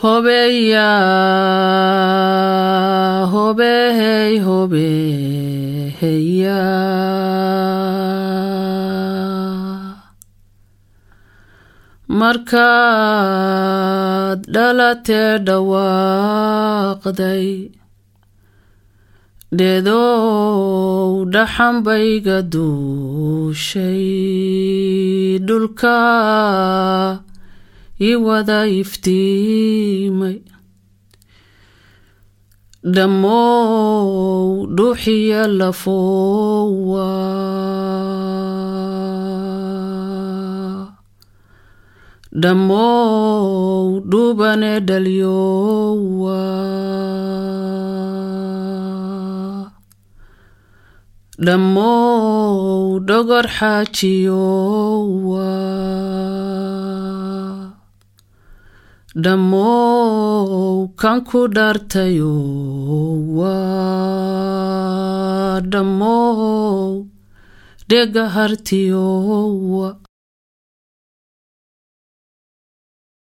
hobeya hobehey hobeheya markaad dhalatee dhawaaqday dheedow dhaxanbayga duushay dhulka i wada iftiimay. Dhammow dhuuxiya lafowa. Dhammow dhubane dhalyowa. Dhammow dhogor xaajiyowa dhammow kan ku dhaartayowa dhammow dhega hartiyowa